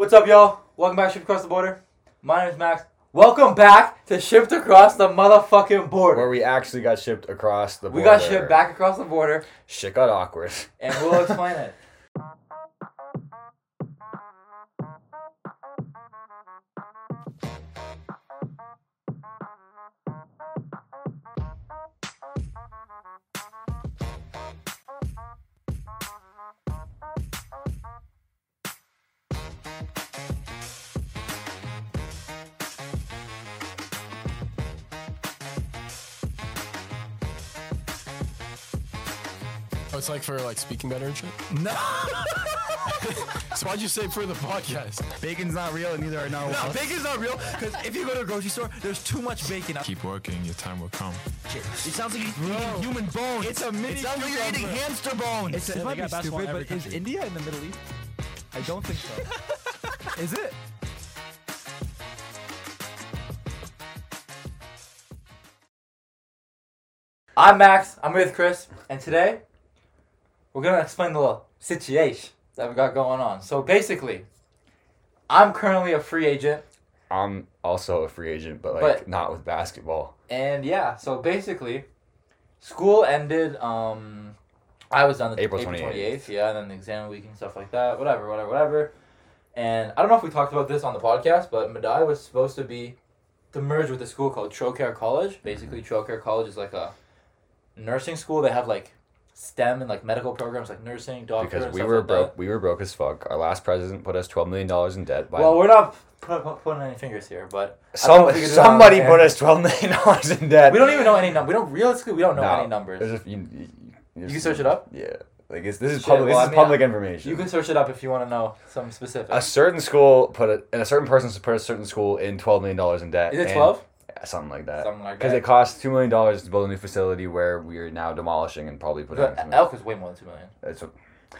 What's up, y'all? Welcome back to Shipped Across the Border. My name is Max. Welcome back to Shipped Across the motherfucking border. Where we actually got shipped across the border. we got shipped back across the border, Shit got awkward. and we'll explain it. It's like for like speaking better and shit. No, So why'd you say for the podcast? bacon's not real, and neither are no. No, bacon's not real because if you go to a grocery store, there's too much bacon. Keep working, your time will come. Shit, It sounds like you're eating human bone. It's a mini. It sounds like you're eating hamster bone. It's, Yeah, it they might be got basketball in stupid, every but is. India in the Middle East? I don't think so. is it? I'm Max. I'm with Chris, and today we're gonna explain the little situation that we got going on. So basically, I'm currently a free agent, I'm also a free agent, but like But- not with basketball. and yeah. So basically, school ended. Um, I was done the April 28th. 28th, yeah, and then the exam week and stuff like that. Whatever, whatever, whatever. And I don't know if we talked about this on the podcast, but Medaille was supposed to be to merge with a school called Trocaire College. Basically, Trocaire College is like a nursing school. They have like STEM and like medical programs like nursing, doctor, Because we were like broke. We were broke as fuck. Our last president put us twelve million dollars in debt. By Well, we're not pu- pu- putting any fingers here, but I don't know some, if we can do that on somebody put us twelve million dollars in debt. we don't even know any number. We don't realistically we don't know No, any numbers. There's a, you, you, You can search it up? Yeah, like it's, this is Shit, public. well, this I is mean, public information. You can search it up if you want to know some specific. a certain school put it, and a certain person put a certain school in twelve million dollars in debt. Is it twelve? Yeah, something like that. Something like Because it costs two million dollars to build a new facility where we are now demolishing and probably putting. in Elk is way more than two million. It's a,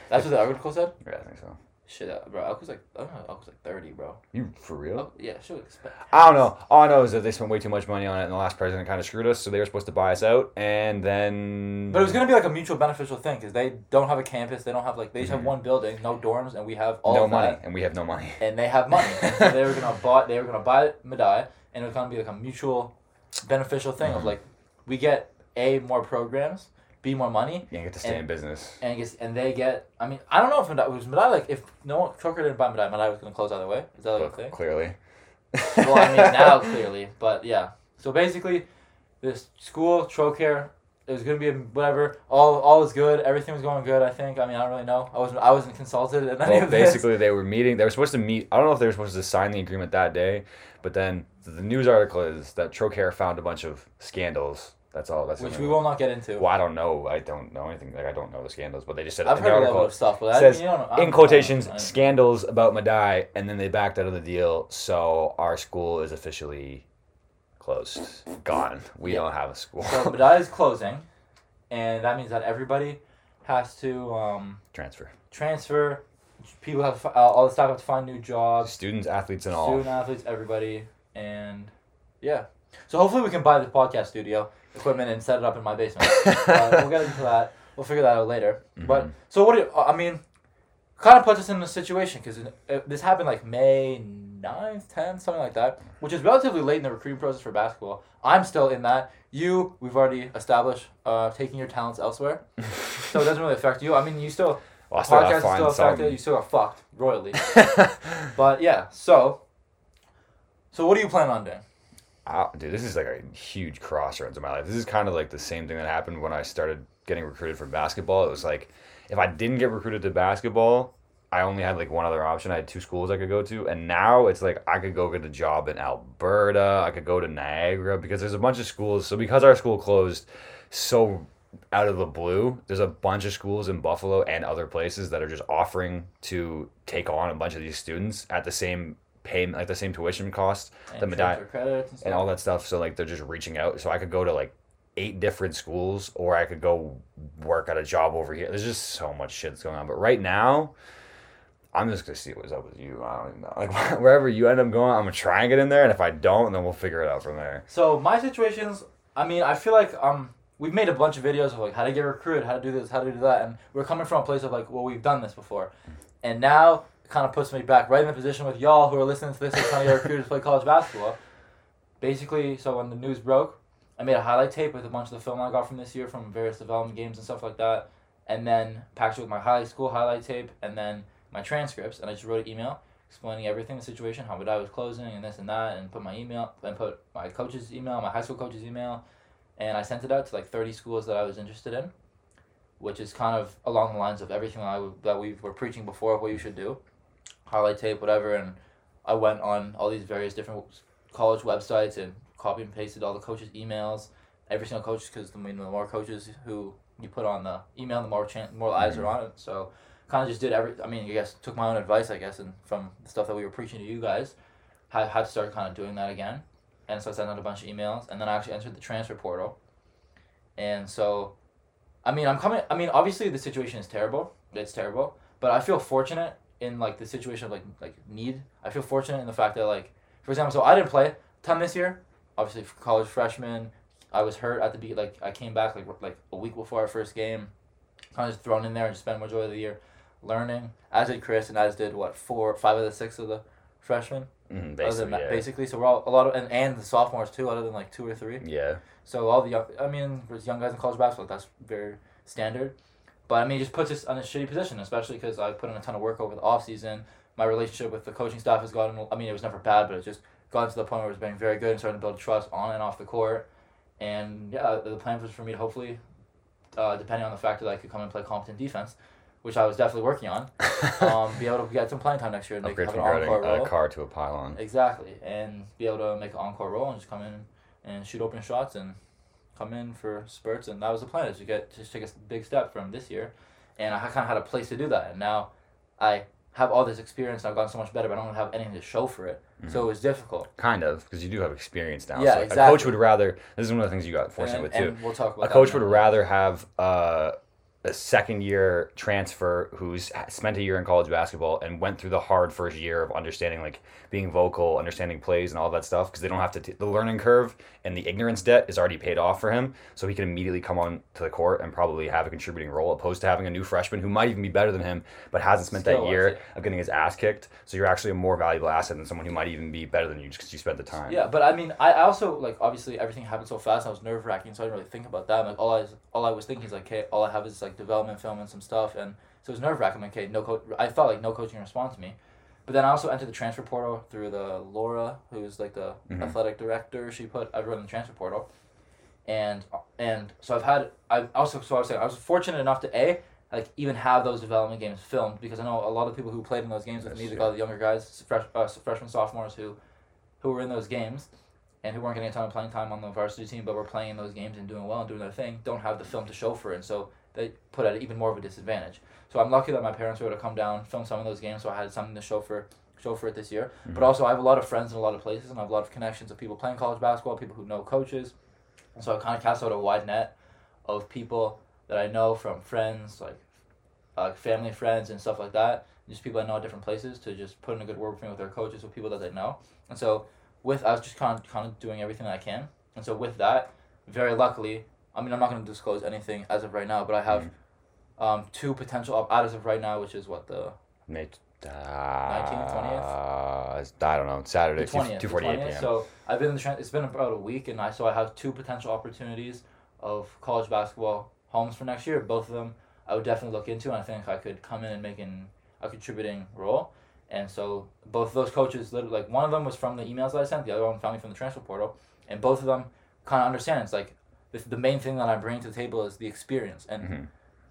That's what the article said. yeah, I think so. Shit, uh, bro. Elk was like, I don't know, Elk was like thirty, bro. You for real? Elk, yeah, should expect. I don't know. All I know is that they spent way too much money on it, and the last president kind of screwed us. So they were supposed to buy us out, and then. But it was gonna be like a mutual beneficial thing because they don't have a campus. They don't have like they just have Mhm. one building, no dorms, and we have all no money, that, and we have no money. and they have money. so they were gonna buy. They were gonna buy Medaille, and it was gonna be like a mutual beneficial thing of Mhm. like we get a more programs, b more money, You get to stay And- in business. and gets, and they get. I mean, I don't know if Medaille was Medaille like if no one Choker didn't buy Medaille, Medaille was gonna close either way. Is that like a Look, thing? clearly. well, I mean now clearly, but yeah. So basically, this school Trocaire, it was gonna be a, whatever. All all was good. Everything was going good. I think. I mean, I don't really know. I wasn't I wasn't consulted Well, of this. basically, they were meeting. They were supposed to meet. I don't know if they were supposed to sign the agreement that day, but then the news article is that Trocaire found a bunch of scandals. That's all. That's which we will not get into. Well, I don't know. I don't know anything. Like I don't know the scandals, but they just said I've heard the a article. of stuff, but I, says you don't know, in quotations, I scandals about Medaille, and then they backed out of the deal. So our school is officially closed, gone. We Yeah. don't have a school. So Medaille is closing, and that means that everybody has to um, Transfer. transfer. People have uh, all the staff have to find new jobs. Students, athletes, and all. student athletes, everybody, and yeah. So hopefully we can buy the podcast studio equipment and set it up in my basement. uh, we'll get into that. We'll figure that out later. But Mhm. so what? Do you, I mean, kind of puts us in a situation because this happened like May 9th, 10th, something like that, which is relatively late in the recruiting process for basketball. I'm still in that. You, we've already established uh, taking your talents elsewhere, so it doesn't really affect you. I mean, you still Well, still podcast is still affected. You still got fucked royally. But yeah, so so what do you plan on doing? Uh, dude, this is like a huge crossroads in my life. This is kind of like the same thing that happened when I started getting recruited for basketball. It was like if I didn't get recruited to basketball, I only had like one other option. I had two schools I could go to, and now it's like I could go get a job in Alberta. I could go to Niagara because there's a bunch of schools. So because our school closed so out of the blue, there's a bunch of schools in Buffalo and other places that are just offering to take on a bunch of these students at the same payment, like the same tuition cost the And transfer credits and and all that stuff. So like they're just reaching out. So I could go to like eight different schools, or I could go work at a job over here. There's just so much shit that's going on. But right now, I'm just gonna see what's up with you. I don't even know. Like wherever you end up going, I'm gonna try and get in there. And if I don't, then we'll figure it out from there. So my situations, I mean, I feel like um we've made a bunch of videos of like how to get recruited, how to do this, how to do that, and we're coming from a place of like, well, we've done this before, and now it kind of puts me back right in the position with y'all who are listening to this and trying to get recruited to play college basketball. Basically, so when the news broke, I made a highlight tape with a bunch of the film I got from this year from various development games and stuff like that, and then packaged it with my high school highlight tape and then my transcripts, and I just wrote an email explaining everything, the situation, how I was closing, and this and that, and put my email, and put my coach's email, my high school coach's email, and I sent it out to like thirty schools that I was interested in, which is kind of along the lines of everything that, I that we were preaching before of what you should do, highlight tape, whatever, and I went on all these various different college websites and copy and pasted all the coaches' emails, every single coach, because the, the more coaches who you put on the email, the more chan- more eyes are mm-hmm. on it. So kind of just did every. I mean, I guess took my own advice, I guess, and from the stuff that we were preaching to you guys, had had to start kind of doing that again, and so I sent out a bunch of emails, and then I actually entered the transfer portal, and so, I mean, I'm coming. I mean, obviously the situation is terrible. It's terrible, but I feel fortunate in like the situation of like like need. I feel fortunate in the fact that like, for example, so I didn't play ton this year. Obviously, college freshman, I was hurt at the be like I came back like like a week before our first game, kind of just thrown in there and spent majority of the year learning. As did Chris, and as did what four, five of the six of the freshmen. Mhm, other basically, than that, yeah. basically, so we're all a lot of and, and the sophomores too, other than like two or three. yeah. So all the young, I mean, there's young guys in college basketball. That's very standard. But I mean, it just puts us in a shitty position, especially because I've put in a ton of work over the off season. My relationship with the coaching staff has gotten. I mean, it was never bad, but it just gotten to the point where it's been very good and starting to build trust on and off the court. And yeah, the plan was for me to hopefully, uh, depending on the fact that I could come and play competent defense, which I was definitely working on, um, be able to get some playing time next year and make, Upgrade from an encore role. a car to a pylon. Exactly, and be able to make an encore roll and just come in and shoot open shots and come in for spurts. And that was the plan: is to get just take a big step from this year. And I kind of had a place to do that. And now I have all this experience. I've gotten so much better, but I don't have anything to show for it. So it was difficult. Kind of, because you do have experience now. Yeah, so like, A coach would rather. This is one of the things you got fortunate And, with too. we'll talk about a coach would rather have uh, a second year transfer who's spent a year in college basketball and went through the hard first year of understanding like being vocal understanding plays and all that stuff because they don't have to t- the learning curve and the ignorance debt is already paid off for him so he can immediately come on to the court and probably have a contributing role opposed to having a new freshman who might even be better than him but hasn't spent that year of getting his ass kicked so you're actually a more valuable asset than someone who might even be better than you just because you spent the time Yeah, but I mean, I, I also like obviously everything happened so fast. I was nerve wracking, so I didn't really think about that. Like all I was, all I was thinking is like, okay, all I have is like development film and some stuff, and so it was nerve wracking. Like, okay, no coach. I felt like no coaching respond to me, but then I also entered the transfer portal through the Laura, who's like the Mhm. athletic director. She put everyone in the transfer portal, and and so I've had I also so I was saying I was fortunate enough to a like even have those development games filmed because I know a lot of people who played in those games with That's me, the true. the younger guys, fresh, uh, freshmen, sophomores who who were in those games and who weren't getting a ton of playing time on the varsity team, but were playing in those games and doing well and doing their thing, don't have the film to show for it, and so they put at even more of a disadvantage. So I'm lucky that my parents were able to come down, film some of those games, so I had something to show for show for it this year. But also, I have a lot of friends in a lot of places, and I have a lot of connections of people playing college basketball, people who know coaches, and so I kind of cast out a wide net of people that I know from friends, like uh, family, friends, and stuff like that. Just people I know at different places to just put in a good word for me with their coaches, with people that they know. And so with I was just kind of kind of doing everything that I can. And so with that, very luckily, I mean I'm not going to disclose anything as of right now, but I have um, two potential op- as of right now, which is what the Mate, uh, 19th, I don't know. Saturday, the twentieth, two forty eight p.m. So I've been in the trend. It's been about a week, and I so I have two potential opportunities of college basketball homes for next year. Both of them I would definitely look into, and I think I could come in and make an, a contributing role. And so both of those coaches, like one of them was from the emails that I sent, the other one found me from the transfer portal, and both of them kind of understand. It's like the, the main thing that I bring to the table is the experience, and Mhm.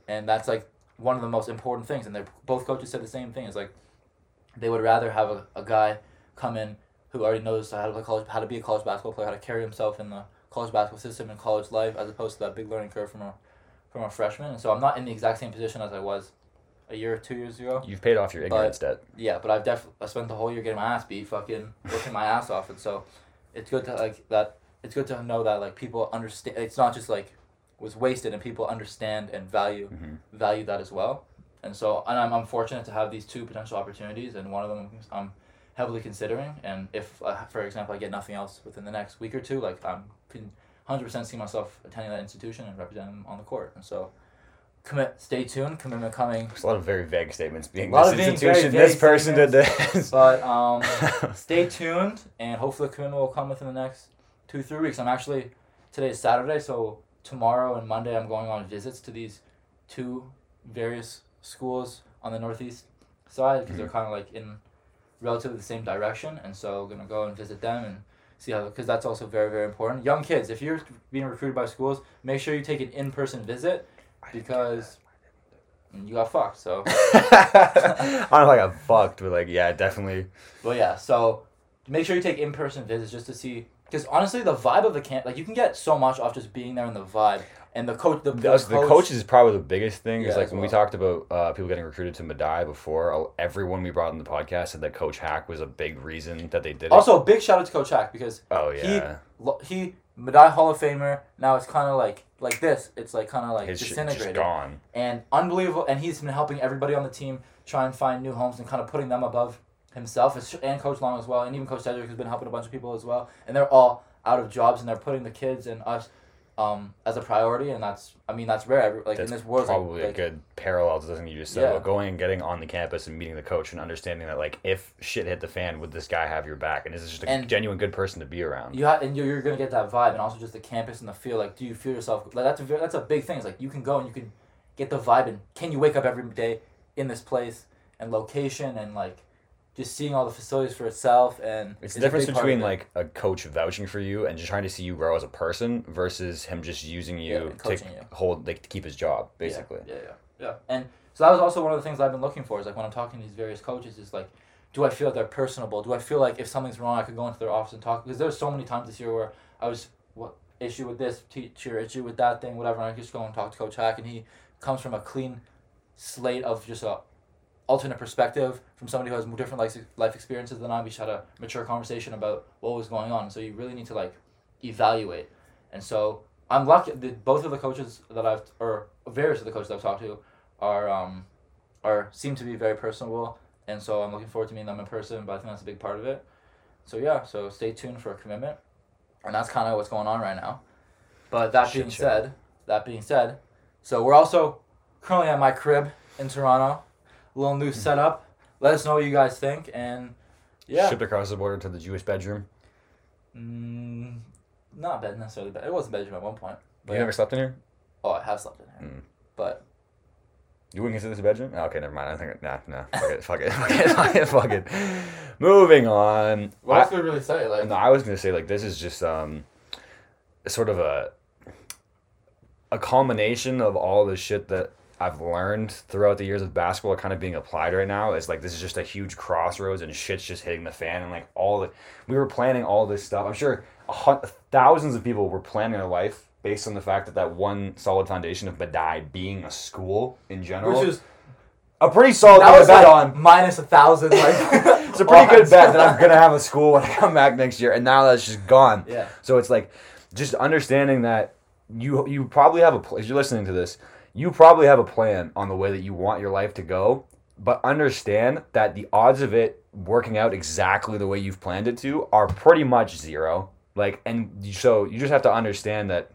and that's like one of the most important things. And they both coaches said the same thing. It's like they would rather have a, a guy come in who already knows how to play college, how to be a college basketball player, how to carry himself in the college basketball system and college life, as opposed to that big learning curve from a from a freshman. And so I'm not in the exact same position as I was a year or two years ago. You've paid off your ignorance debt. Yeah, but I've definitely I spent the whole year getting my ass beat, fucking working my ass off, and so it's good to like that. It's good to know that like people understand. It's not just like was wasted, and people understand and value Mhm. value that as well. And so, and I'm, I'm fortunate to have these two potential opportunities, and one of them I'm heavily considering. And if, uh, for example, I get nothing else within the next week or two, like I'm can hundred percent see myself attending that institution and representing them on the court. And so, commit. Stay tuned. Commitment coming. There's a lot of very vague statements being A lot this of institution, this person did this. But um, stay tuned, and hopefully commitment will come within the next two three weeks. I'm actually today is Saturday, so tomorrow and Monday I'm going on visits to these two various schools on the northeast side because they're mm-hmm. kind of like in relatively the same direction, and so gonna go and visit them and see how because that's also very very important. Young kids, if you're being recruited by schools, make sure you take an in person visit because you got fucked. So. I don't know if I got fucked, but like, yeah, definitely. But yeah, so make sure you take in person visits just to see. Because honestly, the vibe of the camp, like you can get so much off just being there in the vibe. And the coach, the, The, the coaches is probably the biggest thing. Because Yeah, like when we talked about uh, people getting recruited to Medaille before, everyone we brought in the podcast said that Coach Hack was a big reason that they did it. Also, a big shout out to Coach Hack because oh yeah, he he Medaille Hall of Famer. Now it's kind of like like this. It's like kind of like his disintegrated. gone. and unbelievable. And he's been helping everybody on the team try and find new homes and kind of putting them above himself, and Coach Long as well, and even Coach Cedric has been helping a bunch of people as well. And they're all out of jobs, and they're putting the kids and us um, as a priority, and that's I mean that's rare. Like That's in this world, probably like, a good parallel to something you just said Yeah. about going and getting on the campus and meeting the coach and understanding that like if shit hit the fan, would this guy have your back? And is this just a And- genuine good person to be around? You have, and you're, you're gonna get that vibe, and also just the campus and the feel. Like, do you feel yourself? Like that's a that's a big thing. It's like you can go and you can get the vibe, and can you wake up every day in this place and location and like just seeing all the facilities for itself and It's a the difference between like a coach vouching for you and just trying to see you grow as a person versus him just using you and to you. hold like to keep his job Yeah, basically. Yeah, yeah, yeah. And so that was also one of the things I've been looking for. Is like when I'm talking to these various coaches, is like, do I feel like they're personable? Do I feel like if something's wrong, I could go into their office and talk? Because there's so many times this year where I was what issue with this teacher, issue with that thing, whatever. And I just go and talk to Coach Hack, and he comes from a clean slate of just a alternate perspective from somebody who has different life life experiences than I. We just had a mature conversation about what was going on. So you really need to like evaluate. And so I'm lucky that both of the coaches that I've or various of the coaches I've talked to are um are seem to be very personable and so I'm looking forward to meeting them in person, but I think that's a big part of it. So yeah, so stay tuned for a commitment. And that's kind of what's going on right now. But that Shit being show. said, that being said, so we're also currently at my crib in Toronto. Little new setup. Let us know what you guys think and yeah. Shipped across the border to the Jewish bedroom. Mm, not bed necessarily, but it was a bedroom at one point. But you never slept in here? Oh, I have slept in here. Mm. But You wouldn't consider this a bedroom? Oh, okay, never mind. I think nah, nah. Fuck it, fuck it, fuck it, fuck it, fuck it. Moving on. what I- else could we really say? Like, No, I was gonna say like this is just um, sort of a a culmination of all the shit that I've learned throughout the years of basketball, kind of being applied right now. Is like this is just a huge crossroads and shit's just hitting the fan and like all the we were planning all this stuff. I'm sure a hun- thousands of people were planning their life based on the fact that that one solid foundation of Medaille being a school in general. which is a pretty solid that was bet like on. minus a thousand. Like It's a pretty good bet that I'm gonna have a school when I come back next year, and now that's just gone. Yeah. So it's like just understanding that you you probably have a if you're listening to this, you probably have a plan on the way that you want your life to go, but understand that the odds of it working out exactly the way you've planned it to are pretty much zero. Like, and so you just have to understand that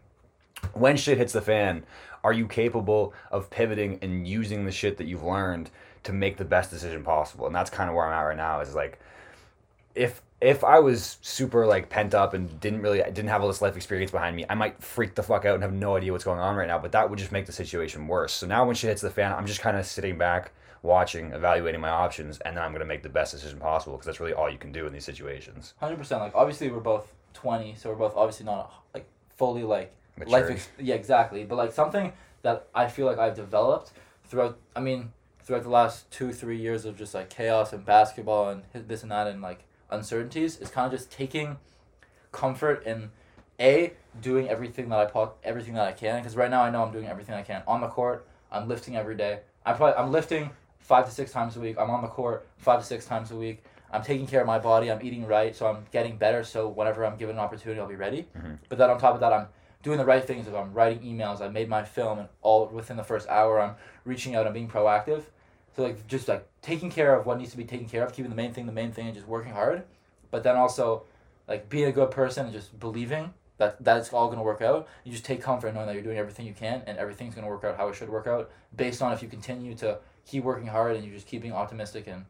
when shit hits the fan, are you capable of pivoting and using the shit that you've learned to make the best decision possible? And that's kind of where I'm at right now. Is like, if if I was super like pent up and didn't really I didn't have all this life experience behind me, I might freak the fuck out and have no idea what's going on right now. But that would just make the situation worse. So now when shit hits the fan, I'm just kind of sitting back, watching, evaluating my options, and then I'm gonna make the best decision possible because that's really all you can do in these situations. hundred percent. Like obviously we're both twenty, so we're both obviously not like fully like life. Ex- yeah, exactly. But like something that I feel like I've developed throughout. I mean, throughout the last two three years of just like chaos and basketball and this and that and like uncertainties is kind of just taking comfort in a doing everything that I po- everything that I can because right now I know I'm doing everything I can on the court. I'm lifting every day. I probably I'm lifting five to six times a week. I'm on the court five to six times a week. I'm taking care of my body. I'm eating right, so I'm getting better. So whenever I'm given an opportunity, I'll be ready. Mhm. But then on top of that, I'm doing the right things. If I'm writing emails, I made my film, and all within the first hour, I'm reaching out and being proactive. So like just like taking care of what needs to be taken care of, keeping the main thing the main thing, and just working hard. But then also, like being a good person and just believing that that's all gonna work out. You just take comfort knowing that you're doing everything you can, and everything's gonna work out how it should work out, based on if you continue to keep working hard and you're just keeping optimistic and,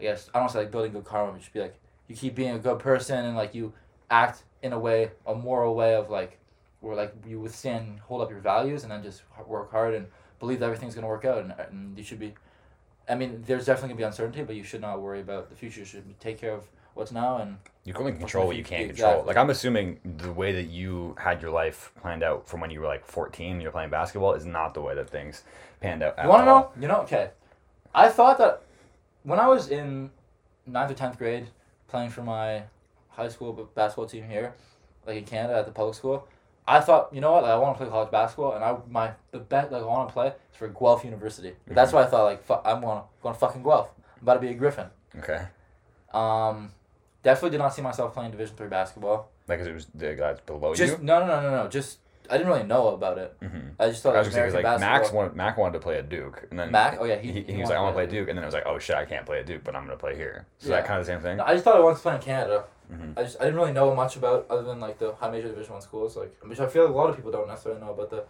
I guess I don't say like building good karma, but just be like you keep being a good person and like you act in a way, a moral way of like, where like you withstand, hold up your values, and then just work hard and believe that everything's gonna work out, and, and you should be. I mean, there's definitely gonna be uncertainty, but you should not worry about the future. You should take care of what's now, and You can only control what you can't Exactly. control. Like I'm assuming the way that you had your life planned out from when you were like 14 you're playing basketball is not the way that things panned out. You want to know? You know, okay. I thought that when I was in ninth or tenth grade, playing for my high school basketball team here, like in Canada at the public school, I thought, you know what? Like, I want to play college basketball, and I my the bet like I want to play is for Guelph University. That's why I thought like fu- I'm gonna going to fucking Guelph. I'm about to be a Gryphon. Okay. Um, definitely did not see myself playing Division three basketball. Like, cause it was the guys below Just you. no no no no no. Just I didn't really know about it. Mm-hmm. I just thought I was was gonna say 'cause, American like. Max wanted Mac wanted to play at Duke, and then Mac? Oh, yeah, he- he, he he was like I want to play Duke, and then I was like oh shit I can't play at Duke, but I'm gonna play here. So Yeah. that kind of the same thing. No, I just thought I wanted to play in Canada. Mhm. I just I didn't really know much about other than like the high major Division One schools, like which I feel like a lot of people don't necessarily know about the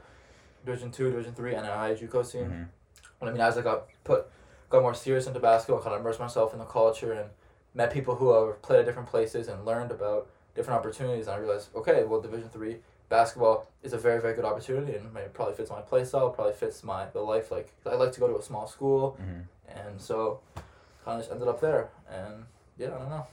Division Two, Division Three, and NAIA JUCO scene. Mhm. But I mean, as I got put got more serious into basketball, I kind of immersed myself in the culture and met people who have played at different places and learned about different opportunities. And I realized, okay, well, Division Three basketball is a very very good opportunity, and it probably fits my play style, probably fits my the life. Like I like to go to a small school, Mhm. and so kind of just ended up there. And yeah, I don't know.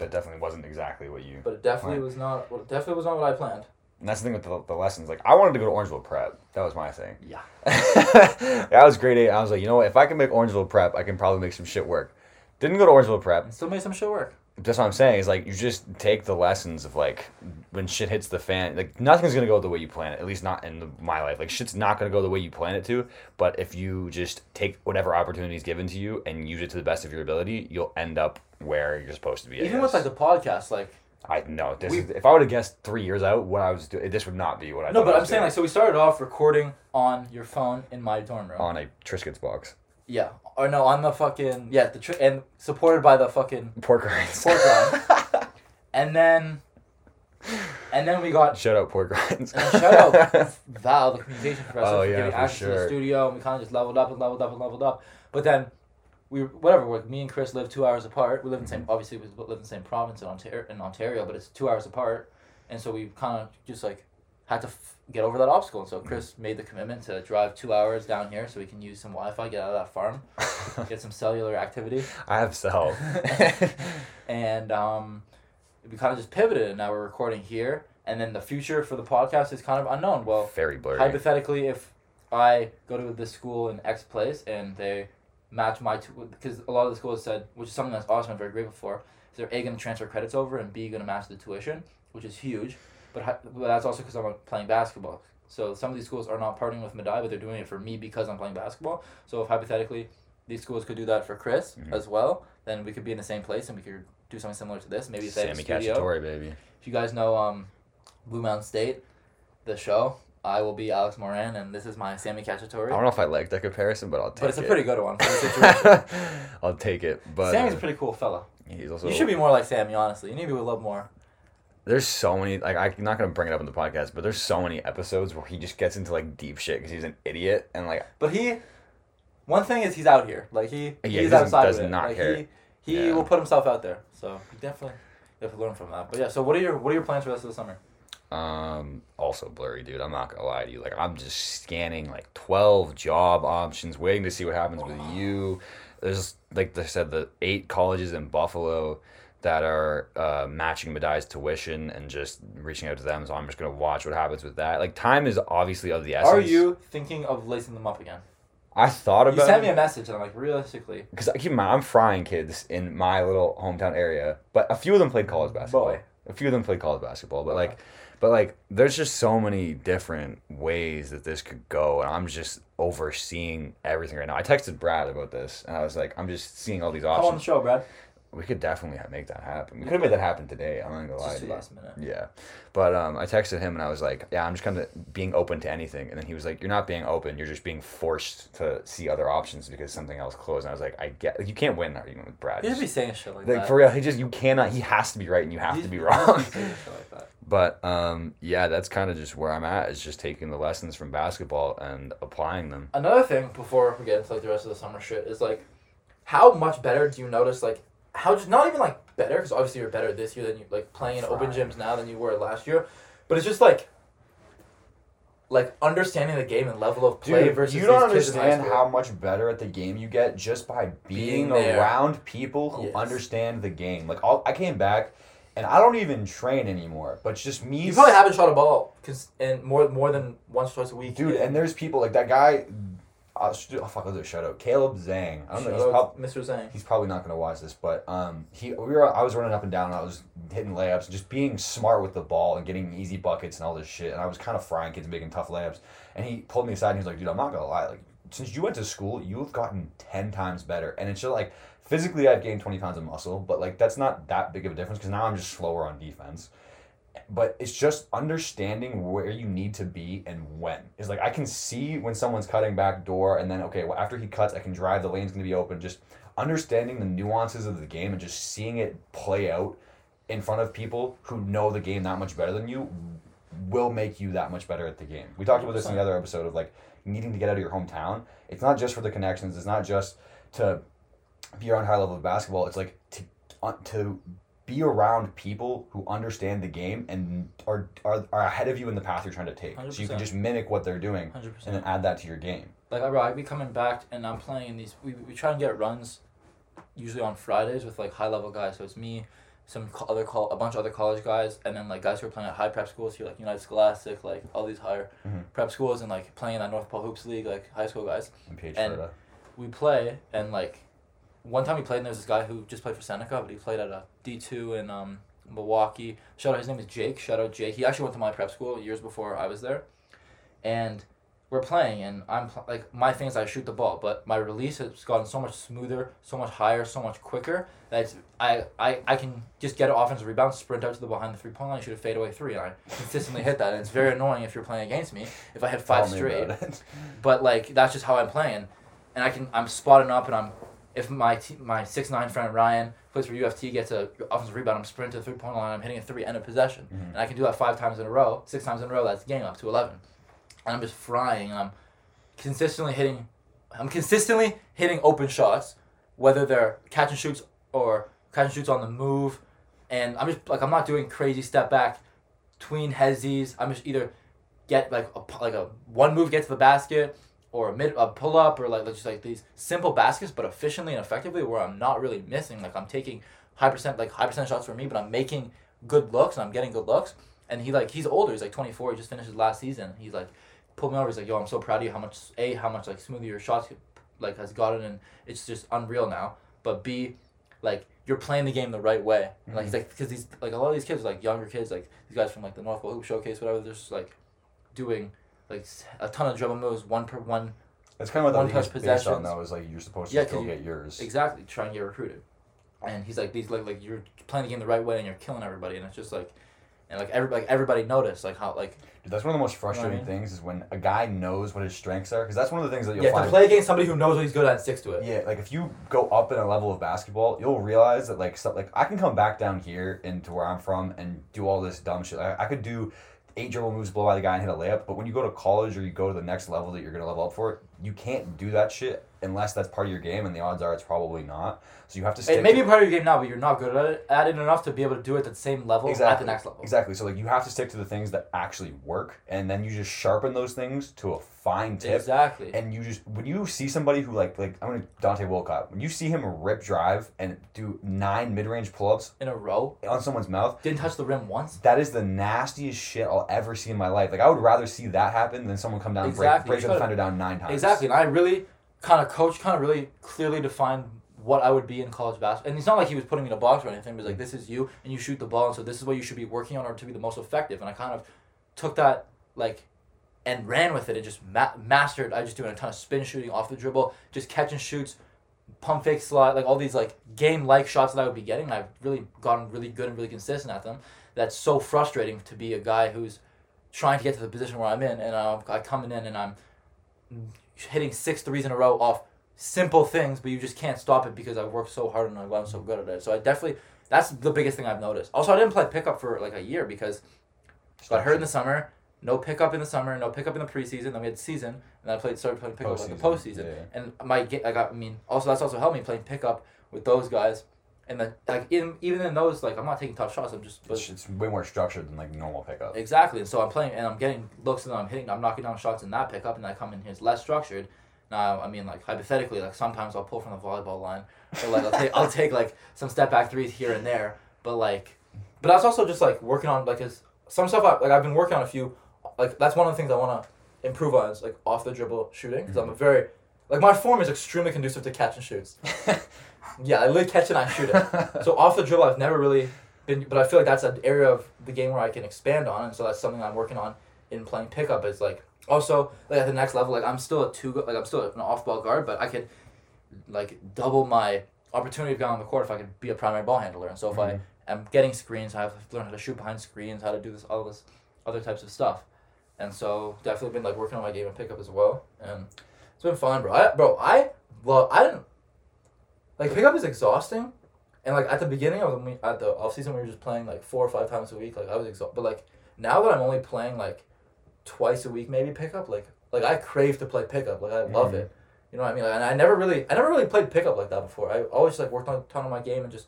That definitely wasn't exactly what you. But it definitely Right. was not. Well, it definitely was not what I planned. And that's the thing with the, the lessons. Like I wanted to go to Orangeville Prep. That was my thing. Yeah. that was grade eight. I was like, you know what? If I can make Orangeville Prep, I can probably make some shit work. Didn't go to Orangeville Prep. And still made some shit work. That's what I'm saying. Is like you just take the lessons of like when shit hits the fan. Like nothing's gonna go the way you plan it. At least not in the, my life. Like shit's not gonna go the way you plan it to. But if you just take whatever opportunity is given to you and use it to the best of your ability, you'll end up where you're supposed to be. I Even with guess. like the podcast, like I know this. we- is, if I would have guessed three years out what I was doing, this would not be what I. no, thought but I I'm was saying doing. like so we started off recording on your phone in my dorm room. on a Triscuits box. Yeah, or no, on the fucking yeah the tri- and supported by the fucking Pork rinds. pork rind. and then, and then we got Shout out pork rinds. and then shout out Val, the communication professor, Oh, for yeah, giving for access to the sure. studio, and we kind of just leveled up and leveled up and leveled up. But then, we whatever. Like me and Chris live two hours apart. We live in the same. Obviously, we live in the same province in Ontario, in Ontario, but it's two hours apart, and so we kind of just like had to f- get over that obstacle. And so Chris made the commitment to drive two hours down here so we can use some Wi-Fi, get out of that farm, get some cellular activity I have cell. and um, we kind of just pivoted and now we're recording here and then the future for the podcast is kind of unknown well Very blurry. hypothetically if i go to this school in x place and they match my two because a lot of the schools said which is something that's awesome i'm very grateful for is they're a going to transfer credits over and b going to match the tuition which is huge. But, but that's also because i'm playing basketball. So some of these schools are not partnering with Medaille, but they're doing it for me because i'm playing basketball. So if hypothetically these schools could do that for chris Mhm. as well then we could be in the same place and we could do something similar to this. Maybe if they have a Sammy Cacciatore, baby. if you guys know um, Blue Mountain State, the show, I will be Alex Moran, and this is my Sammy I don't know if I like that comparison, but I'll take it. But it's a pretty good one for the situation. I'll take it. But Sammy's a uh, pretty cool fella. he's also. You should be more like Sammy, honestly. You need to be a little more. There's so many. Like I'm not gonna bring it up in the podcast, but there's so many episodes where he just gets into like deep shit because he's an idiot and like But he, one thing is he's out here. Like he, Yeah, he's doesn't- outside does of it. not like, care. He, he Yeah. will put himself out there. So you definitely, definitely learn from that. But yeah, so what are your what are your plans for the rest of the summer? Um, also blurry, dude. I'm not gonna lie to you. Like, I'm just scanning like 12 job options, waiting to see what happens with you. There's like I said, the eight colleges in Buffalo that are uh, matching Medaille's tuition and just reaching out to them. So I'm just gonna watch what happens with that. Like, time is obviously of the essence. Are you thinking of lacing them up again? I thought about. You sent me a message, and I'm like, realistically, because I keep in mind I'm frying kids in my little hometown area, but a few of them played college basketball. Boy. A few of them played college basketball, but like, but like, there's just so many different ways that this could go, and I'm just overseeing everything right now. I texted Brad about this, and I was like, I'm just seeing all these options. come on the show, Brad. We could definitely make that happen. We could have made that happen today. I'm not gonna lie Just to you. last minute. Yeah, but um, I texted him and I was like, "Yeah, I'm just kind of being open to anything." And then he was like, "You're not being open. You're just being forced to see other options because something else closed." And I was like, "I get. Like, you can't win an argument with Brad. Should be saying shit like, like that. for real, he just you cannot. He has to be right and you have to be wrong." be saying shit like that. But um, yeah, that's kind of just where I'm at. Is just taking the lessons from basketball and applying them. Another thing before we get into like the rest of the summer shit is like, how much better do you notice like how just not even like better because obviously you're better this year than you like playing in open gyms now than you were last year, but it's just like. Like understanding the game and level of play Dude, versus you don't these kids in high understand how much better at the game you get just by being, Being around people who Yes. understand the game. Like all, I came back, and I don't even train anymore. But just me. You probably haven't shot a ball because and more more than once twice a week, dude. And there's people like that guy. Uh, oh fuck, I'll do a shout out. Caleb Zhang. I don't know. He's, prob- Mr. Zhang. he's probably not gonna watch this, but um, he we were I was running up and down. And I was hitting layups, and just being smart with the ball and getting easy buckets and all this shit. And I was kind of frying kids, making tough layups. And he pulled me aside and he was like, "Dude, I'm not gonna lie. Like since you went to school, you've gotten ten times better." And it's just like physically, I've gained twenty pounds of muscle, but like that's not that big of a difference because now I'm just slower on defense. But it's just understanding where you need to be and when. It's like I can see when someone's cutting back door, and then okay, well after he cuts, I can drive. The lane's gonna be open. Just understanding the nuances of the game and just seeing it play out in front of people who know the game that much better than you will make you that much better at the game. We talked about this in the other episode of like needing to get out of your hometown. It's not just for the connections. It's not just to be around high level of basketball. It's like to uh, to be around people who understand the game and are, are are ahead of you in the path you're trying to take. So you can just mimic what they're doing Hundred and percent. then add that to your game. Like bro, I'd be coming back and I'm playing in these. We, we try and get runs, usually on Fridays with like high level guys. So it's me, some other col- a bunch of other college guys, and then like guys who are playing at high prep schools here, like United Scholastic, like all these higher Mhm. prep schools, and like playing in that North Pole Hoops League, like high school guys. And And- We play and like, one time we played and there was this guy who just played for Seneca, but he played at a D two in um Milwaukee. Shout out, his name is Jake. Shout out Jake. He actually went to my prep school years before I was there, and we're playing and I'm pl- like my thing is I shoot the ball, but my release has gotten so much smoother, so much higher, so much quicker that it's, I, I I can just get an offensive rebound, sprint out to the behind the three point line, shoot a fadeaway three, and I consistently hit that. And it's very annoying if you're playing against me if I hit five Tell straight. But like that's just how I'm playing, and I can I'm spotting up and I'm if my te- my six nine friend Ryan plays for UFT gets a offensive rebound, I'm sprinting to the three point line, I'm hitting a three end of possession, Mhm. and I can do that five times in a row, six times in a row. That's game up to eleven, and I'm just frying I'm consistently hitting, I'm consistently hitting open shots, whether they're catch and shoots or catch and shoots on the move, and I'm just like I'm not doing crazy step back, tween hezzies. I'm just either get like a like a one move get to the basket or a mid a pull up or like just like these simple baskets but efficiently and effectively where I'm not really missing like I'm taking high percent like high percent shots for me but I'm making good looks and I'm getting good looks. And he like he's older he's like 24 he just finished his last season. He's like pulled me over he's like yo I'm so proud of you how much a how much like smoother your shots like has gotten and it's just unreal now. But b like you're playing the game the right way. And, like he's mm-hmm. like because these like a lot of these kids like younger kids like these guys from like the North Pole Hoop Showcase whatever they're just like doing like a ton of dribble moves one per one That's kind of what One touch based on, though. Is like you're supposed to Yeah, you- get yours. exactly try and get recruited and he's like these like like you're playing the game the right way and you're killing everybody and it's just like and like everybody like everybody noticed like how like Dude, that's one of the most frustrating mean? things is when a guy knows what his strengths are, because that's one of the things that you'll you have find. to play against somebody who knows what he's good at and sticks to it Yeah, like if you go up in a level of basketball, you'll realize that like stuff like I can come back down here into where I'm from and do all this dumb shit. I, I could do eight dribble moves, blow by the guy, and hit a layup. But when you go to college or you go to the next level that you're gonna level up for, you can't do that shit unless that's part of your game, and the odds are it's probably not. So you have to. Stick it may be part of your game now but you're not good at it, at it enough to be able to do it at the same level exactly. at the next level Exactly. So like you have to stick to the things that actually work, and then you just sharpen those things to a fine tip. exactly And you just when you see somebody who like like I'm gonna Dante Wilcott when you see him rip drive and do nine mid range pull ups in a row on someone's mouth, didn't touch the rim once that is the nastiest shit I'll ever see in my life. Like I would rather see that happen than someone come down and break Exactly. break the defender down nine times. Exactly, and I really kind of coach, kind of really clearly defined what I would be in college basketball. And it's not like he was putting me in a box or anything. But was like this is you, and you shoot the ball, and so this is what you should be working on, or to be the most effective. And I kind of took that like and ran with it and just ma- mastered. I just doing a ton of spin shooting off the dribble, just catch and shoots, pump fake slot, like all these like game like shots that I would be getting. And I've really gotten really good and really consistent at them. That's so frustrating to be a guy who's trying to get to the position where I'm in, and I'm, I coming in and I'm hitting six threes in a row off simple things, but you just can't stop it because I worked so hard and I'm so good at it. So I definitely that's the biggest thing I've noticed. Also, I didn't play pickup for like a year because Got hurt in the summer. No pickup in the summer. No pickup in the preseason. Then we had season, and I played started playing pickup like the Postseason, yeah. And my I got I mean also that's also helped me playing pickup with those guys. And then like in even in those like I'm not taking tough shots. I'm just but It's, it's way more structured than like normal pickup. Exactly. And so I'm playing and I'm getting looks and I'm hitting, I'm knocking down shots in that pickup, and I come in here it's less structured. Now, I mean, like hypothetically, like sometimes I'll pull from the volleyball line, or like I'll take, I'll take like some step back threes here and there. But like, but that's also just like working on like is some stuff. I, like I've been working on a few. Like that's one of the things I want to improve on is like off the dribble shooting because I'm a very like my form is extremely conducive to catch and shoots. yeah, I literally catch it and I shoot it. So off the dribble, I've never really been, but I feel like that's an area of the game where I can expand on, and so that's something I'm working on in playing pickup. Is like also like at the next level, like I'm still a two, like I'm still an off ball guard, but I could like double my opportunity of going on the court if I could be a primary ball handler. And so if I mm-hmm. am getting screens, I have to learn how to shoot behind screens, how to do this, all this other types of stuff. And so definitely been like working on my game and pickup as well, and it's been fun, bro. I, bro, I well, I didn't like pickup is exhausting, and like at the beginning of the at the off season we were just playing like four or five times a week. Like I was exhausted, but like now that I'm only playing like twice a week, maybe pickup. Like like I crave to play pickup. Like I love Mhm. it. You know what I mean? Like, and I never really I never really played pickup like that before. I always like worked on a ton of my game and just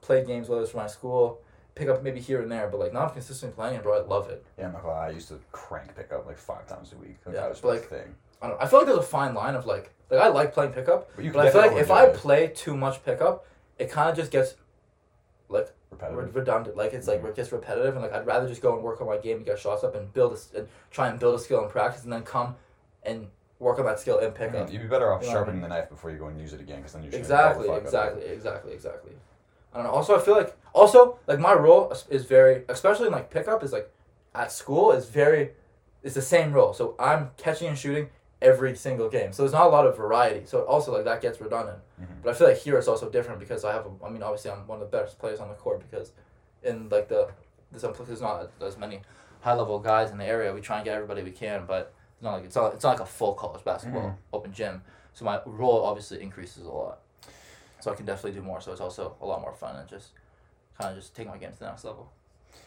played games whether it's for my school, pick up maybe here and there. But like now I'm consistently playing it, bro. I love it. Yeah, I'm not gonna lie, I used to crank pickup like five times a week. Like, Yeah, that was my like, thing. I don't know. I feel like there's a fine line of like like I like playing pickup, But you but I feel like if I it. play too much pickup, it kind of just gets like repetitive. redundant. Like it's like Mhm. it gets repetitive, and like I'd rather just go and work on my game and get shots up and build a, and try and build a skill in practice, and then come and work on that skill and in pickup. You'd be better off You know what I sharpening mean? the knife before you go and use it again, because then you're Exactly, exactly, exactly, exactly. I don't know. Also, I feel like also like my role is- very, especially in like pickup, is like at school is very, it's the same role. So I'm catching and shooting every single game. So there's not a lot of variety. So also like that gets redundant. Mhm. But I feel like here it's also different because I have. A, I mean, obviously I'm one of the best players on the court because in like the there's, a- there's not as many high level guys in the area. We try and get everybody we can, but it's not like it's not it's not like a full college basketball Mhm. open gym. So my role obviously increases a lot. So I can definitely do more. So it's also a lot more fun and just kind of just take my game to the next level.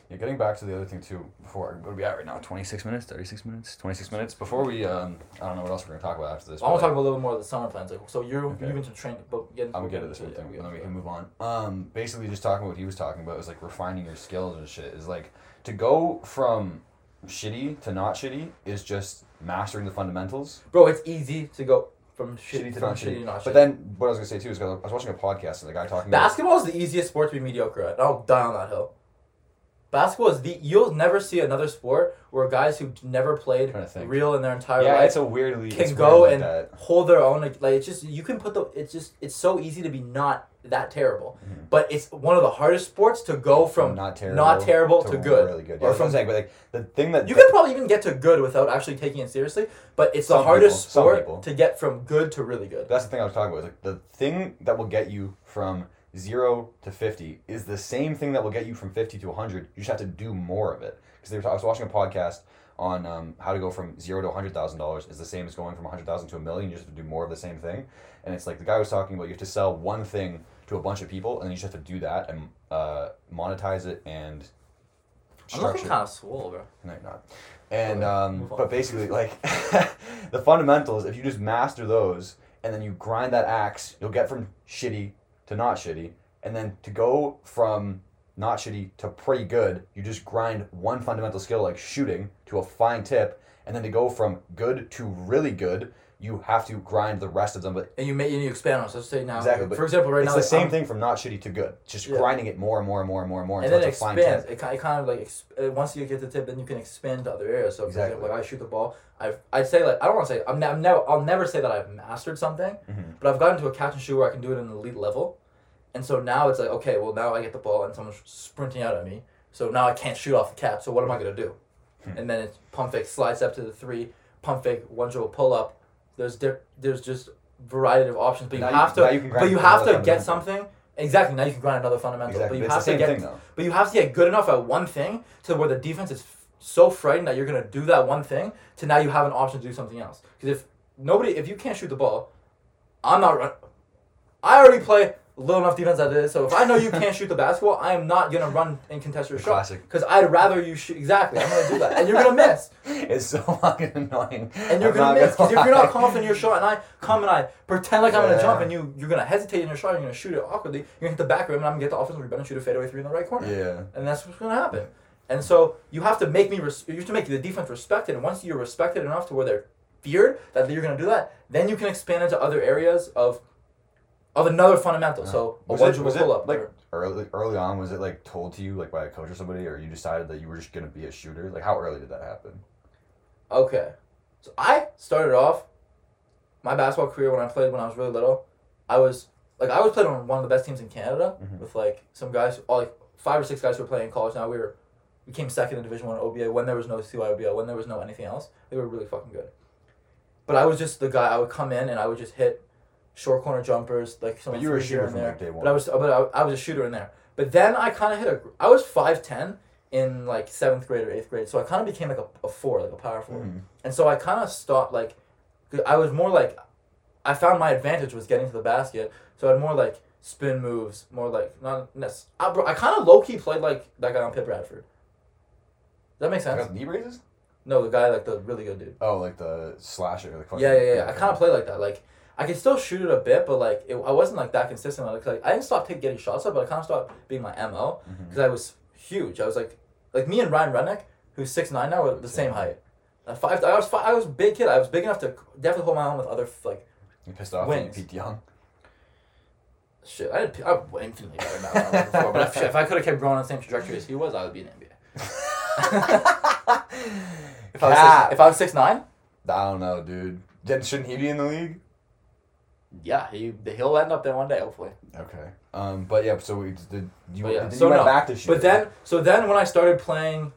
Yeah, getting back to the other thing too. Before what are we at right now? Twenty six minutes, thirty six minutes, twenty six minutes. Before we, um, I don't know what else we're gonna talk about after this. I want to talk about a little more of the summer plans. Like, so you're Okay. you've been to train, but get I'm gonna get to this one it, thing, and then we can move on. Um, basically, just talking about what he was talking about is like refining your skills and shit. Is like to go from shitty to not shitty is just mastering the fundamentals. Bro, it's easy to go from shitty, Shitty to from not shitty shitty. to not shitty. But then what I was gonna say too is 'cause I was watching a podcast and the guy talking about Basketball is the easiest sport to be mediocre at. I'll die on that hill. Basketball is the you'll never see another sport where guys who never played to real in their entire yeah, life it's a weirdly can it's go weird and that. hold their own. Like it's just you can put the it's just it's so easy to be not that terrible, Mhm. but it's one of the hardest sports to go from. not terrible, not terrible to good. really good. Or Yeah, what from- saying, but like the thing that You can probably even get to good without actually taking it seriously, but it's the hardest people, sport to get from good to really good. That's the thing I was talking about. Is like the thing that will get you from zero to fifty is the same thing that will get you from fifty to hundred. You just have to do more of it. Because I was watching a podcast on um, how to go from zero to hundred thousand dollars is the same as going from hundred thousand to a million. You just have to do more of the same thing. And it's like the guy was talking about you have to sell one thing to a bunch of people, and then you just have to do that and uh, monetize it and I'm looking structure. kind of swole, bro. No, you're not. And um, but basically, like the fundamentals, if you just master those and then you grind that axe, you'll get from shitty to not shitty, and then to go from not shitty to pretty good, you just grind one fundamental skill like shooting to a fine tip, and then to go from good to really good, you have to grind the rest of them. But And you may and you expand on. So let's say now, Exactly, for example, right it's now it's the like, same I'm- thing from not shitty to good. Just Yeah. grinding it more and more and more and more and more and until then it it's a fine expands. tip. It, ki- it kind of like exp- uh, once you get the tip, then you can expand to other areas. So for Exactly. example, like I shoot the ball. I've I'd say like I don't want to say I'm, ne- I'm never I'll never say that I've mastered something, Mhm. but I've gotten to a catch and shoot where I can do it at an elite level, and so now it's like okay, well now I get the ball and someone's sprinting out at me, so now I can't shoot off the catch. So what am I gonna do? Hmm. And then it's pump fake, slide step to the three, pump fake, one dribble pull up. There's there's just variety of options, but you Now you- have to you but you have to get something. Exactly. Now you can grind another fundamental, Exactly. but you But have to get thing but you have to get good enough at one thing to where the defense is f- so frightened that you're gonna do that one thing to now you have an option to do something else. Because if nobody, if you can't shoot the ball, I'm not run. I already play little enough defense as it is. So if I know you can't shoot the basketball, I am not gonna run and contest your shot Classic. because I'd rather you shoot. Exactly, I'm gonna do that, and you're gonna miss, It's so fucking annoying. and you're I'm gonna miss because if you're not confident in your shot, and I come and I pretend like I'm gonna jump, and you you're gonna hesitate in your shot, you're gonna shoot it awkwardly, you're gonna hit the back rim, and I'm gonna get the offensive rebound and shoot a fadeaway three in the right corner Yeah. and that's what's gonna happen. And so you have to make me, res- you have to make the defense respected. And once you're respected enough to where they're feared that you're gonna do that, then you can expand into other areas of, of another fundamental. So a Was one it, was it pull up. like early early on? Was it like told to you like by a coach or somebody, or you decided that you were just gonna be a shooter? Like how early did that happen? Okay, so I started off my basketball career when I played when I was really little. I was like I was playing on one of the best teams in Canada Mhm. with like some guys, all like five or six guys who were playing in college. Now we were we came second in Division One OBA when there was no CYOBL, when there was no anything else. They were really fucking good. But I was just the guy. I would come in and I would just hit short corner jumpers, like some But you were a shooter from, there. like, day one. But I was, but I, I was a shooter in there. But then I kind of hit a. I was five ten in like seventh grade or eighth grade, so I kind of became like a, a four, like a power 4 Mhm. and so I kind of stopped like, I was more like, I found my advantage was getting to the basket, so I had more like spin moves, more like not necess- I, bro, I kind of low key played like that guy on Pitt Bradford. Does that make sense? got knee braces? No, the guy like the really good dude. Oh, like the slasher. Like fucking- Yeah, yeah, yeah. I kind of play like that. Like I could still shoot it a bit, but like it, I wasn't like that consistent. Like, like I didn't stop taking getting shots up, but I kind of stopped being my mo because mm-hmm. I was huge. I was like like me and Ryan Rednick, who's six nine now, were the same height. Five, I was five, I was big kid. I was big enough to definitely hold my own with other like You pissed off when you. Pete Young. shit. I did I'm infinitely better now than I was before. But if, if I could have kept growing on the same trajectory as he was, I would be in NBA. If I was six, if I was six nine, I don't know, dude. Then Shouldn't he be in the league? Yeah, he he'll end up there one day, hopefully. Okay. Um. But yeah. So we did. You, yeah, so you went no. back to shooting. But then, so then when I started playing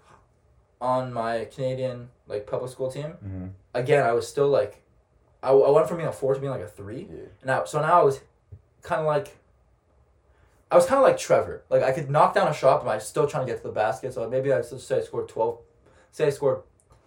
on my Canadian like public school team, Mhm. again I was still like, I, I went from being a four to being like a three. Yeah. Now, so now I was kind of like, I was kind of like Trevor. Like I could knock down a shot, but I was still trying to get to the basket. So maybe I just say I scored twelve, say I scored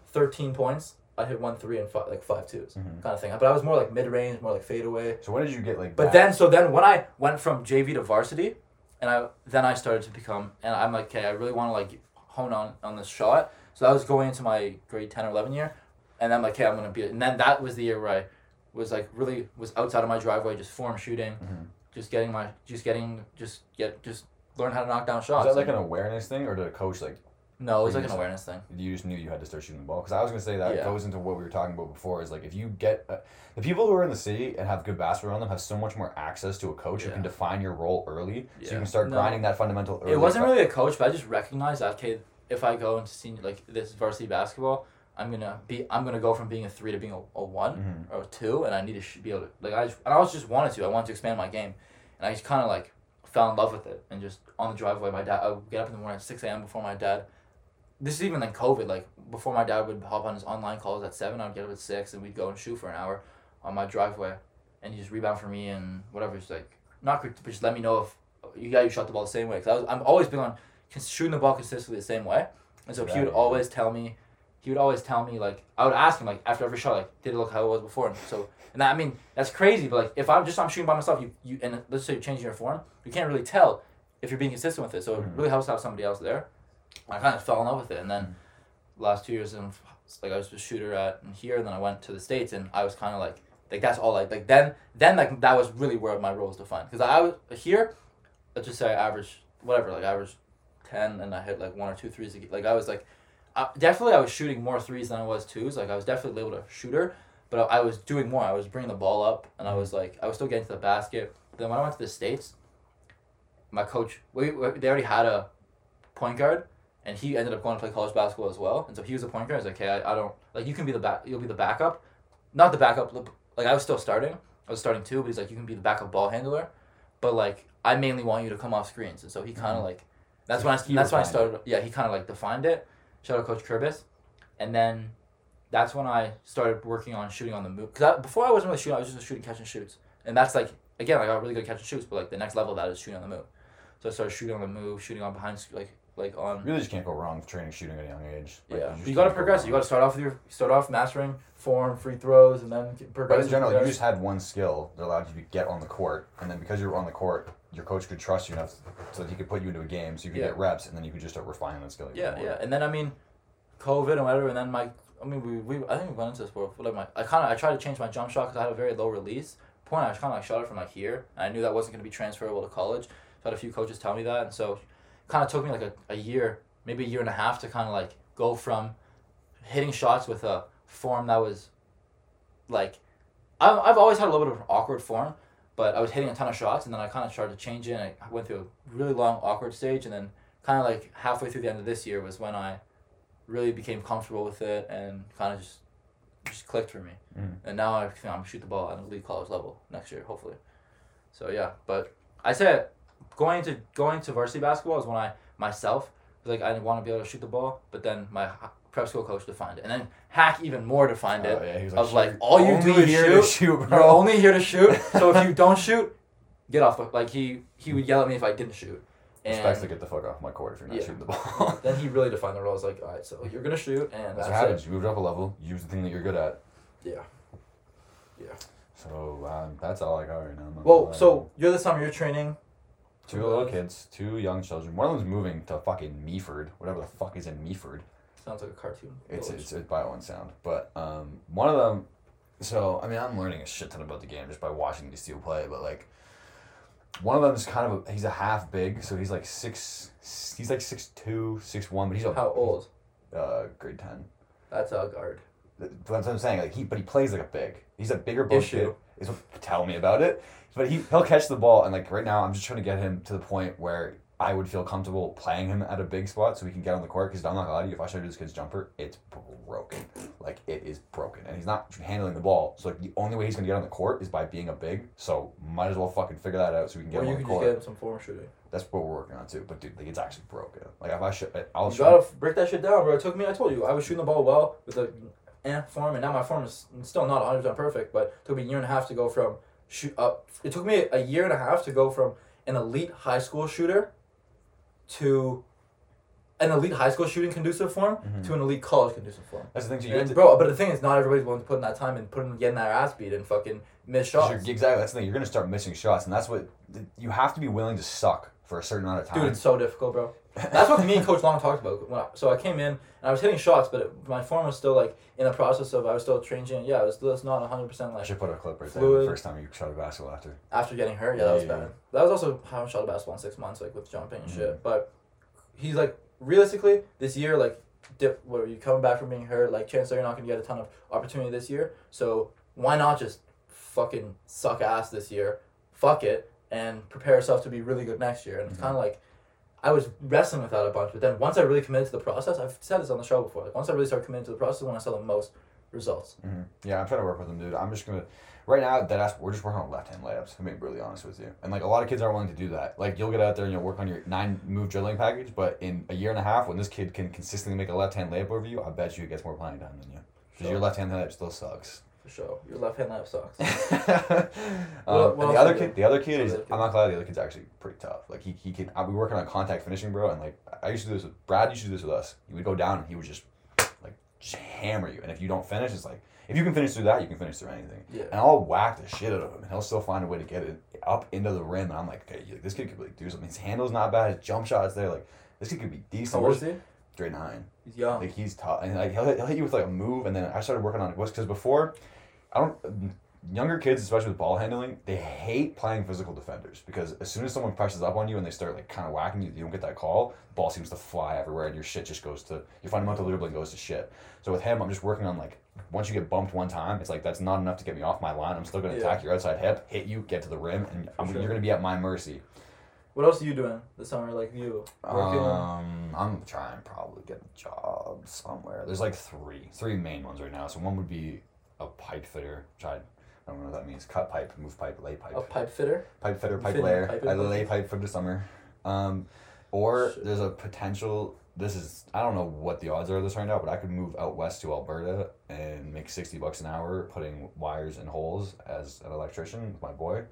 thirteen points. I hit one three and five, like five twos, Mhm. kind of thing. But I was more like mid range, more like fade away. So when did you get like? But back? then, so then when I went from JV to varsity, and I then I started to become, and I'm like, okay, I really want to like hone on on this shot. So that was going into my grade ten or eleven year, and I'm like, okay, I'm gonna be. And then that was the year where I was like really was outside of my driveway, just form shooting, Mhm. just getting my, just getting, just get, just learn how to knock down shots. Is that like an awareness thing, or did a coach like no, it was like an awareness thing. you just knew you had to start shooting the ball? Because I was gonna say that Yeah. goes into what we were talking about before. Is like if you get uh, the people who are in the city and have good basketball on them have so much more access to a coach who Yeah. can define your role early, so you can start No. grinding that fundamental. Early It wasn't really a coach, but I just recognized that okay, if I go into senior like this varsity basketball, I'm gonna be I'm gonna go from being a three to being a, a one Mhm. or a two, and I need to sh- be able to like I just, and I was just wanted to I wanted to expand my game, and I just kind of like fell in love with it, and just on the driveway, my dad I would get up in the morning at six a.m. before my dad. This is even like COVID like before my dad would hop on his online calls at seven, I'd get up at six, and we'd go and shoot for an hour on my driveway, and he just rebound for me and whatever. It's like not but just let me know if you got you shot the ball the same way. Cause I was I'm always been on shooting the ball consistently the same way, and so he would always tell me, he would always tell me like I would ask him like after every shot like did it look how it was before, and so and that, I mean that's crazy, but like if I'm just I'm shooting by myself, you you and let's say you're changing your form, you can't really tell if you're being consistent with it. So it Mhm. really helps to have somebody else there. I kind of fell in love with it, and then last two years and like I was a shooter at here, and then I went to the states, and I was kind of like like that's all I like then then like that was really where my role was defined because I was here, let's just say I average whatever like average ten, and I hit like one or two threes. a Like I was like, I, definitely I was shooting more threes than I was twos. Like I was definitely able to shooter, but I, I was doing more. I was bringing the ball up, and I mm-hmm. was like I was still getting to the basket. Then when I went to the states, my coach we, we they already had a point guard. And he ended up going to play college basketball as well, and so he was a point guard. I was like, "Okay, I, I don't like you can be the back. You'll be the backup, not the backup. Like I was still starting. I was starting too, but he's like, you can be the backup ball handler, but like I mainly want you to come off screens. And so he kind of Mhm. like, that's So when I that's when I started. Yeah, he kind of like defined it. Shout out Coach Kurbis, and then that's when I started working on shooting on the move. Cause I, before I wasn't really shooting, I was just shooting catch and shoots, and that's like again I got really good catch and shoots, but like the next level of that is shooting on the move. So I started shooting on the move, shooting on behind like like on You really just can't go wrong with training shooting at a young age. Like, yeah, just you got to can't go progress. You got to start off with your start off mastering form, free throws, and then But in general, you just had one skill that allowed you to get on the court, and then because you were on the court, your coach could trust you enough so that he could put you into a game, so you could Yeah. get reps, and then you could just start refining that skill. Yeah, yeah. And then I mean, COVID and whatever, and then my, I mean, we, we I think we went into this before. Like my, I kind of I tried to change my jump shot because I had a very low release point. I was kind of like shot it from like here, and I knew that wasn't going to be transferable to college. So I had a few coaches tell me that, and so kind of took me like a, a year, maybe a year and a half to kind of like go from hitting shots with a form that was like I've, I've always had a little bit of an awkward form but I was hitting a ton of shots and then I kind of started to change it and I went through a really long awkward stage and then kind of like halfway through the end of this year was when I really became comfortable with it and kind of just just clicked for me Mhm. and now I think I'm shoot the ball at elite college level next year hopefully so yeah but I said going to going to varsity basketball is when I myself was like I didn't want to be able to shoot the ball but then my prep school coach defined it and then hack even more defined it Oh, yeah, he was of like all you do is here shoot. to shoot, You're only here to shoot. So if you don't shoot, get off the like he he would yell at me if I didn't shoot. And Expects to get the fuck off my court if you're not Yeah. shooting the ball. then he really defined the role. I was like, all right, so you're gonna shoot, and That's that's, what happens. it. You moved up a level. Use the thing that you're good at. Yeah. Yeah. So um, that's all I got right now. Well, so you're the summer you're training. Two little kids, two young children. One of them's moving to fucking Meaford, whatever the fuck is in Meaford. Sounds like a cartoon. It's village. it's, it's by one sound, but um, one of them. So I mean, I'm learning a shit ton about the game just by watching these two play. But like, one of them's kind of a, he's a half big, so he's like six. He's like six two, six one, but he's a how old? uh, grade ten. That's a guard. That's what I'm saying. Like he, but he plays like a big. He's a bigger Issue. Is what tell me about it. But he he'll catch the ball, and like right now, I'm just trying to get him to the point where I would feel comfortable playing him at a big spot so he can get on the court. Because I'm not gonna lie to you, if I show you this kid's jumper, it's broken. Like it is broken, and he's not handling the ball. So like the only way he's gonna get on the court is by being a big. So might as well fucking figure that out so we can get him you on the could just court. get him some form shooting. That's what we're working on too. But dude, like it's actually broken. Like if I should, I'll You gotta break that shit down, bro. It took me. I told you I was shooting the ball well with a eh, form, and now my form is still not 100 percent perfect, but it took me a year and a half to go from shoot up. Uh, it took me a year and a half to go from an elite high school shooter to an elite high school shooting conducive form mm-hmm. to an elite college conducive form. That's the thing. So you And to, bro, but the thing is, not everybody's willing to put in that time and put in getting that ass beat and fucking miss shots. you're- exactly. That's the thing. You're gonna start missing shots, and that's what you have to be willing to suck for a certain amount of time. Dude, it's so difficult, bro. That's what me and Coach Long talked about. When I, so I came in and I was hitting shots, but it, my form was still like in the process of I was still changing. Yeah, it was still it's not hundred percent like. I should put a clip right there. The first time you shot a basketball after. after getting hurt. Yeah, that was Yeah, bad. yeah. That was also how I shot a basketball in six months, like with jumping and Mhm. shit. But he's like realistically this year, like dip, what are you coming back from being hurt? Like chances are you're not gonna get a ton of opportunity this year. So why not just fucking suck ass this year? Fuck it and prepare yourself to be really good next year. And it's Mhm. kind of like. I was wrestling with that a bunch, but then once I really committed to the process, I've said this on the show before. Like once I really started committing to the process, when I saw the most results. Mm-hmm. Yeah, I'm trying to work with them, dude. I'm just gonna. Right now, that ass, we're just working on left hand layups. I'm being brutally honest with you, and like a lot of kids aren't willing to do that. Like you'll get out there and you'll work on your nine move drilling package, but in a year and a half, when this kid can consistently make a left hand layup over you, I bet you he gets more playing time than you. Because Sure. your left hand layup still sucks. For sure, your left hand layup sucks. um, What- what and the other kid, the other kid is. I'm not glad the other kid's actually pretty tough. Like he, he can. I'll be working on contact finishing, bro. And like I used to do this with Brad. Used to do this with us. He would go down and he would just like just hammer you. And if you don't finish, it's like if you can finish through that, you can finish through anything. Yeah. And I'll whack the shit out of him, and he'll still find a way to get it up into the rim. And I'm like, okay, this kid could really do something. His handle's not bad. His jump shot's there. Like this kid could be decent. How old is he? Grade nine. He's young. Like he's tough, and like he'll hit, he'll hit you with like a move, and then I started working on it was because before, I don't. Younger kids, especially with ball handling, they hate playing physical defenders because as soon as someone presses up on you and they start like kind of whacking you, you don't get that call. The ball seems to fly everywhere, and your shit just goes to your fundamental dribbling goes to shit. So with him, I'm just working on like once you get bumped one time, it's like that's not enough to get me off my line. I'm still gonna Yeah. attack your outside hip, hit you, get to the rim, and you're gonna be at my mercy. What else are you doing this summer? Like you working? Um, I'm trying probably get a job somewhere. There's like three, three main ones right now. So one would be a pipe fitter, which I, I don't know what that means. Cut pipe, move pipe, lay pipe. a pipe fitter. Pipe fitter, pipe Fitting layer. pipe I pipe. lay pipe for the summer. Um, or Shit. there's a potential. This is I don't know what the odds are of this right now, but I could move out west to Alberta and make sixty bucks an hour putting wires in holes as an electrician with my boy.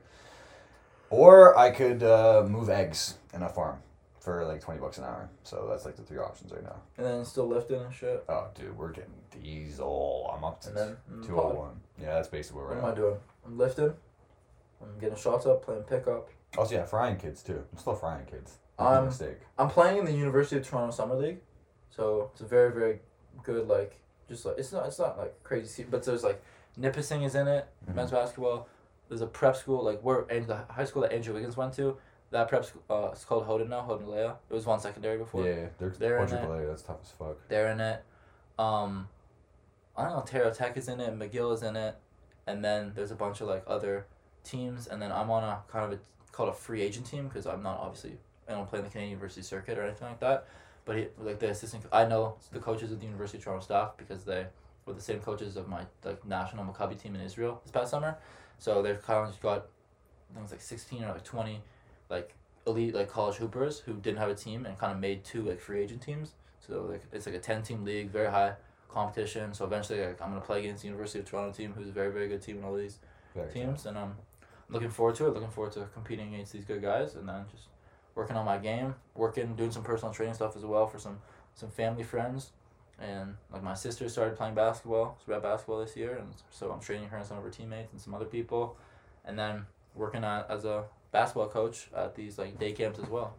Or I could uh, move eggs in a farm for like twenty bucks an hour. So that's like the three options right now. And then still lifting and shit. Oh, dude, we're getting diesel. I'm up to And then mm, two pod. Yeah, that's basically where What we're am I at. doing? I'm lifting. I'm getting shots up, playing pickup, Also, yeah, frying kids too. I'm still frying kids. Um, mistake. I'm playing in the University of Toronto Summer League, so it's a very very good like just like it's not it's not like crazy, se- but there's like Nipissing is in it, Mhm. men's basketball. There's a prep school like where and the high school that Andrew Wiggins went to. That prep school, uh, it's called Houghton now, Leia. It was Vaughan secondary before. Yeah, they're, They're in it. That's tough as fuck. They're in it. Um, I don't know. Ontario Tech is in it. McGill is in it, and then there's a bunch of like other teams, and then I'm on a kind of a called a free agent team because I'm not obviously I don't play in the Canadian University circuit or anything like that. But he, like the assistant, I know the coaches of the University of Toronto staff because they were the same coaches of my like national Maccabi team in Israel this past summer. So they've kind got I think it's like sixteen or like twenty like elite like college hoopers who didn't have a team and kind of made two like free agent teams. So like it's like a ten team league, very high competition. So eventually like, I'm gonna play against the University of Toronto team, who's a very very good team in all these Very teams, and um, I'm looking forward to it. Looking forward to competing against these good guys, and then just working on my game, working, doing some personal training stuff as well for some some family friends. And like my sister started playing basketball, she got basketball this year, and so I'm training her and some of her teammates and some other people, and then working at as a basketball coach at these like day camps as well,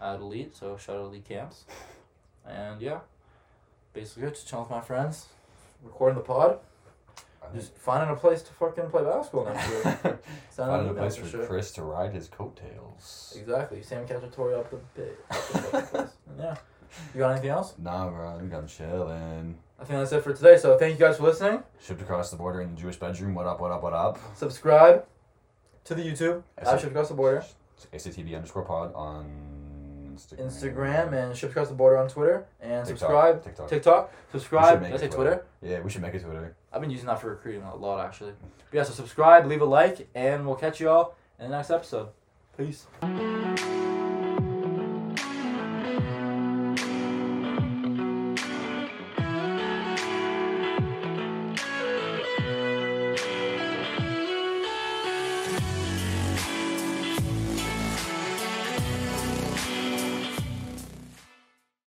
at Elite. So shout out Elite camps, and yeah, basically just chilling with my friends, recording the pod, just finding a place to fucking play basketball next year. Finding a place for sure. Chris to ride his coattails. Exactly. Sam Cacciatore up the bit. Up the fucking place. And yeah. You got anything else? Nah, bro, I think I'm chilling. I think that's it for today. So thank you guys for listening. Shipped across the border in the Jewish bedroom. What up? What up? What up? Subscribe to the YouTube. At sir. Shipped Across the Border. ACTV underscore pod on Instagram. Instagram and Shipped Across the Border on Twitter. And TikTok. subscribe. TikTok. TikTok. Subscribe. Did I say it Twitter? Yeah, we should make it Twitter. I've been using that for recruiting a lot actually. But yeah, so subscribe, leave a like, and we'll catch you all in the next episode. Peace.